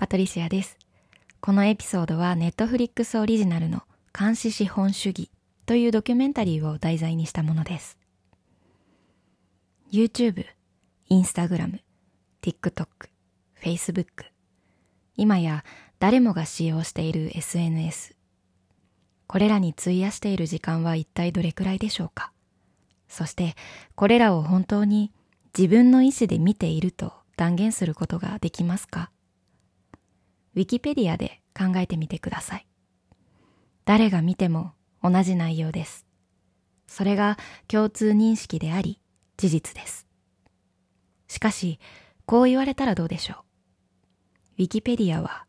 パトリシアです。このエピソードはネットフリックスオリジナルの監視資本主義というドキュメンタリーを題材にしたものです。YouTube、Instagram、TikTok、Facebook。今や誰もが使用している SNS。これらに費やしている時間は一体どれくらいでしょうか？そしてこれらを本当に自分の意思で見ていると断言することができますか？ウィキペディアで考えてみてください。誰が見ても同じ内容です。それが共通認識であり事実です。しかし、こう言われたらどうでしょう？ウィキペディアは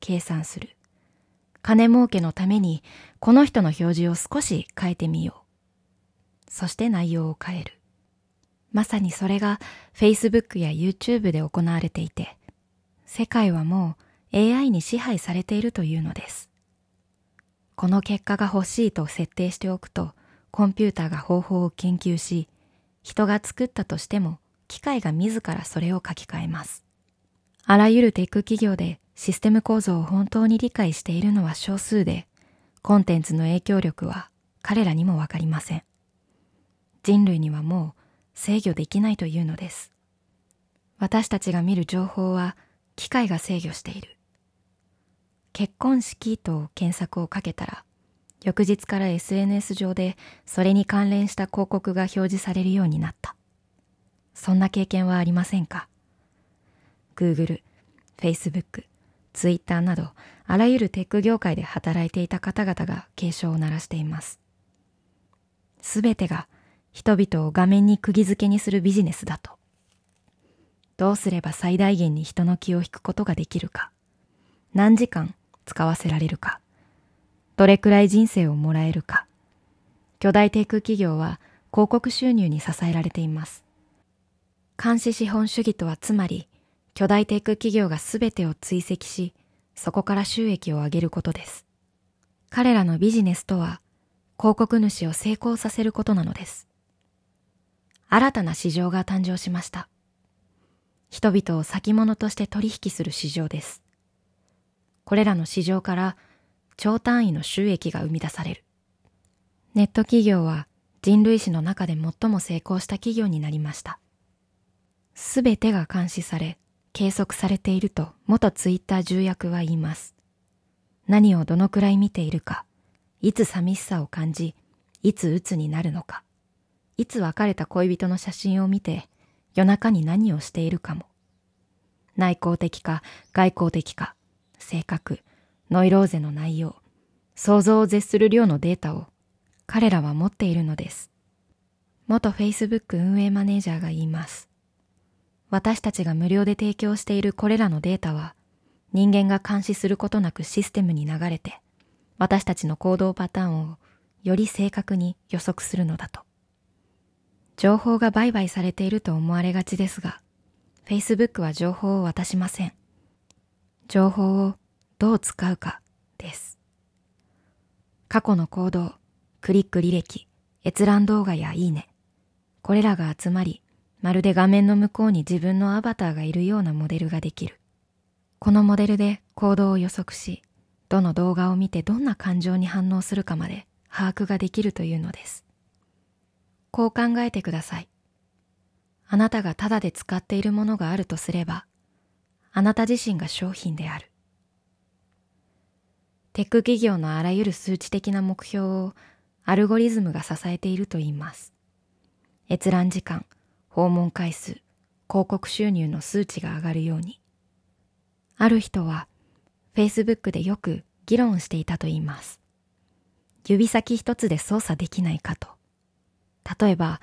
計算する。金儲けのためにこの人の表示を少し変えてみよう。そして内容を変える。まさにそれが Facebook や YouTube で行われていて、世界はもう AI に支配されているというのです。この結果が欲しいと設定しておくと、コンピューターが方法を研究し、人が作ったとしても、機械が自らそれを書き換えます。あらゆるテック企業でシステム構造を本当に理解しているのは少数で、コンテンツの影響力は彼らにもわかりません。人類にはもう制御できないというのです。私たちが見る情報は機械が制御している。結婚式と検索をかけたら、翌日から SNS 上でそれに関連した広告が表示されるようになった。そんな経験はありませんか ?Google、Facebook、Twitter などあらゆるテック業界で働いていた方々が警鐘を鳴らしています。すべてが人々を画面に釘付けにするビジネスだと。どうすれば最大限に人の気を引くことができるか。何時間使わせられるか？どれくらい人生をもらえるか？巨大テック企業は広告収入に支えられています。監視資本主義とはつまり、巨大テック企業が全てを追跡し、そこから収益を上げることです。彼らのビジネスとは、広告主を成功させることなのです。新たな市場が誕生しました。人々を先物として取引する市場です。これらの市場から超単位の収益が生み出される。ネット企業は人類史の中で最も成功した企業になりました。すべてが監視され、計測されていると元ツイッター重役は言います。何をどのくらい見ているか、いつ寂しさを感じ、いつ鬱になるのか。いつ別れた恋人の写真を見て夜中に何をしているかも。内向的か外向的か、性格、ノイローゼの内容、想像を絶する量のデータを彼らは持っているのです。元 Facebook 運営マネージャーが言います。私たちが無料で提供しているこれらのデータは人間が監視することなくシステムに流れて私たちの行動パターンをより正確に予測するのだと。情報が売買されていると思われがちですが、Facebook は情報を渡しません。情報をどう使うかです。過去の行動、クリック履歴、閲覧動画やいいね。これらが集まり、まるで画面の向こうに自分のアバターがいるようなモデルができる。このモデルで行動を予測し、どの動画を見てどんな感情に反応するかまで把握ができるというのです。こう考えてください。あなたがただで使っているものがあるとすれば、あなた自身が商品である。テック企業のあらゆる数値的な目標をアルゴリズムが支えていると言います。閲覧時間、訪問回数、広告収入の数値が上がるように。ある人は Facebook でよく議論していたと言います。指先一つで操作できないかと。例えば、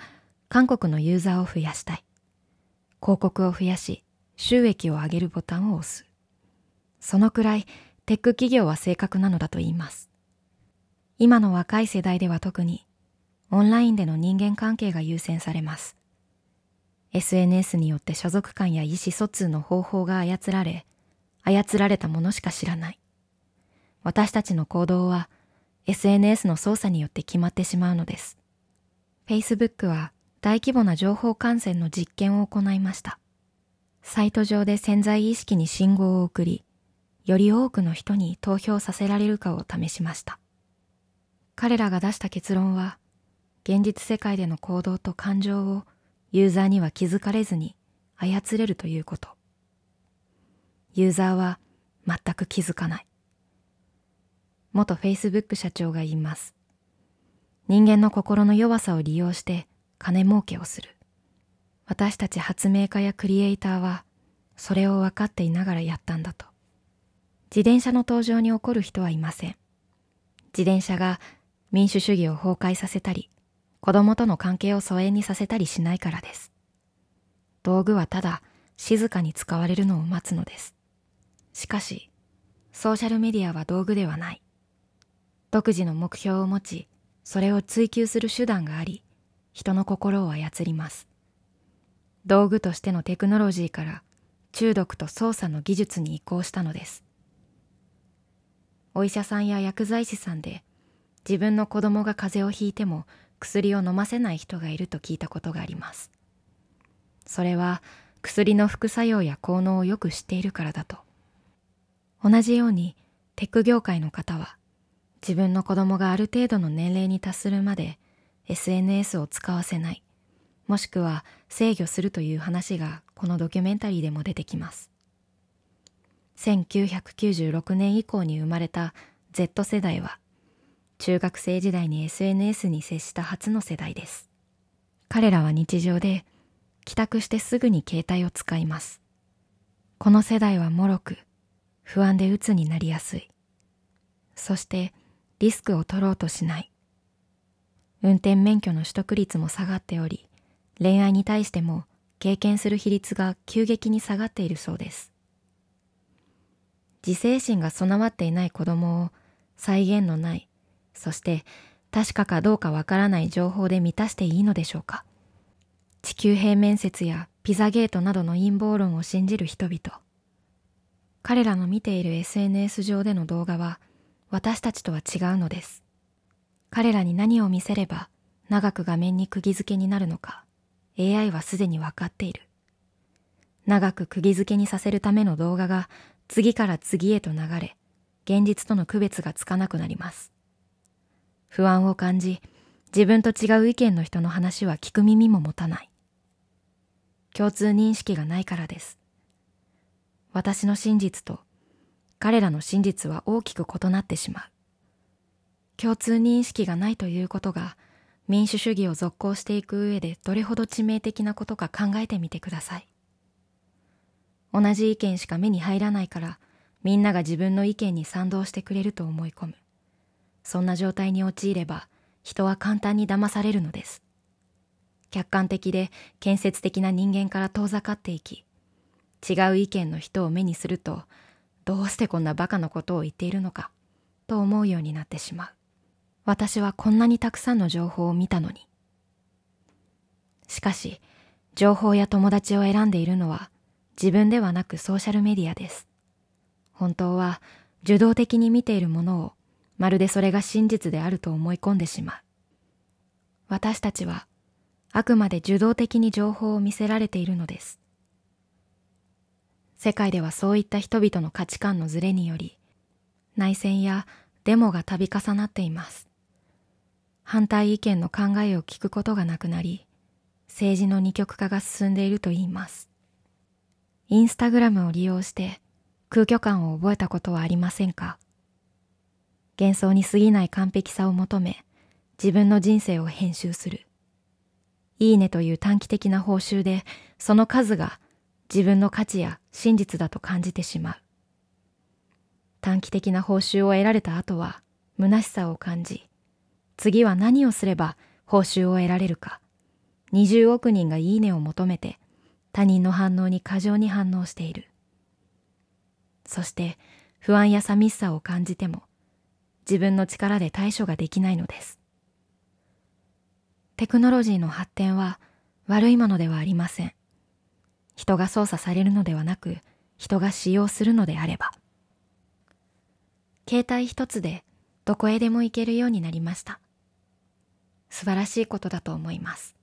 韓国のユーザーを増やしたい。広告を増やし、収益を上げるボタンを押す。そのくらい、テック企業は正確なのだと言います。今の若い世代では特に、オンラインでの人間関係が優先されます。SNS によって所属感や意思疎通の方法が操られ、操られたものしか知らない。私たちの行動は SNS の操作によって決まってしまうのです。Facebook は大規模な情報感染の実験を行いました。サイト上で潜在意識に信号を送り、より多くの人に投票させられるかを試しました。彼らが出した結論は、現実世界での行動と感情をユーザーには気づかれずに操れるということ。ユーザーは全く気づかない。元 Facebook 社長が言います。人間の心の弱さを利用して金儲けをする。私たち発明家やクリエイターはそれを分かっていながらやったんだと。自転車の登場に怒る人はいません。自転車が民主主義を崩壊させたり、子供との関係を疎遠にさせたりしないからです。道具はただ静かに使われるのを待つのです。しかし、ソーシャルメディアは道具ではない。独自の目標を持ち、それを追求する手段があり、人の心を操ります。道具としてのテクノロジーから中毒と操作の技術に移行したのです。お医者さんや薬剤師さんで自分の子供が風邪をひいても薬を飲ませない人がいると聞いたことがあります。それは薬の副作用や効能をよく知っているからだと。同じようにテック業界の方は自分の子供がある程度の年齢に達するまで SNS を使わせない、もしくは制御するという話がこのドキュメンタリーでも出てきます。1996年以降に生まれた Z 世代は中学生時代に SNS に接した初の世代です。彼らは日常で帰宅してすぐに携帯を使います。この世代は脆く不安で鬱になりやすい。そしてリスクを取ろうとしない。運転免許の取得率も下がっており、恋愛に対しても経験する比率が急激に下がっているそうです。自制心が備わっていない子供を再現のない、そして確かかどうかわからない情報で満たしていいのでしょうか。地球平面説やピザゲートなどの陰謀論を信じる人々。彼らの見ている SNS 上での動画は私たちとは違うのです。彼らに何を見せれば長く画面に釘付けになるのか AI はすでにわかっている。長く釘付けにさせるための動画が次から次へと流れ、現実との区別がつかなくなります。不安を感じ、自分と違う意見の人の話は聞く耳も持たない。共通認識がないからです。私の真実と彼らの真実は大きく異なってしまう。共通認識がないということが民主主義を続行していく上でどれほど致命的なことか考えてみてください。同じ意見しか目に入らないからみんなが自分の意見に賛同してくれると思い込む。そんな状態に陥れば人は簡単に騙されるのです。客観的で建設的な人間から遠ざかっていき、違う意見の人を目にすると、どうしてこんな馬鹿なことを言っているのか、と思うようになってしまう。私はこんなにたくさんの情報を見たのに。しかし、情報や友達を選んでいるのは自分ではなくソーシャルメディアです。本当は受動的に見ているものをまるでそれが真実であると思い込んでしまう。私たちはあくまで受動的に情報を見せられているのです。世界ではそういった人々の価値観のズレにより内戦やデモが度重なっています。反対意見の考えを聞くことがなくなり、政治の二極化が進んでいると言います。インスタグラムを利用して空虚感を覚えたことはありませんか？幻想に過ぎない完璧さを求め、自分の人生を編集する。いいねという短期的な報酬で、その数が自分の価値や真実だと感じてしまう。短期的な報酬を得られた後は、虚しさを感じ、次は何をすれば報酬を得られるか、20億人がいいねを求めて、他人の反応に過剰に反応している。そして不安や寂しさを感じても自分の力で対処ができないのです。テクノロジーの発展は悪いものではありません。人が操作されるのではなく人が使用するのであれば。携帯一つでどこへでも行けるようになりました。素晴らしいことだと思います。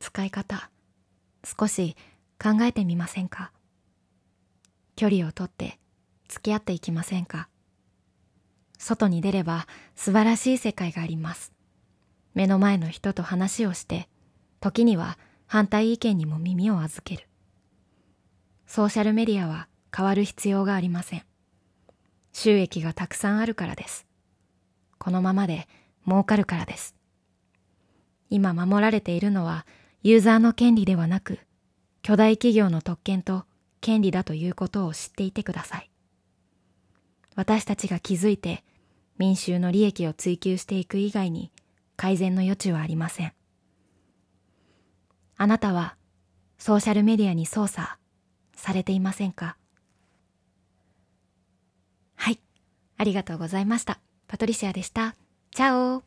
使い方、少し考えてみませんか？距離をとって付き合っていきませんか？外に出れば素晴らしい世界があります。目の前の人と話をして、時には反対意見にも耳を預ける。ソーシャルメディアは変わる必要がありません。収益がたくさんあるからです。このままで儲かるからです。今守られているのはユーザーの権利ではなく、巨大企業の特権と権利だということを知っていてください。私たちが気づいて民衆の利益を追求していく以外に改善の余地はありません。あなたはソーシャルメディアに操作されていませんかはい、ありがとうございました。パトリシアでした。チャオ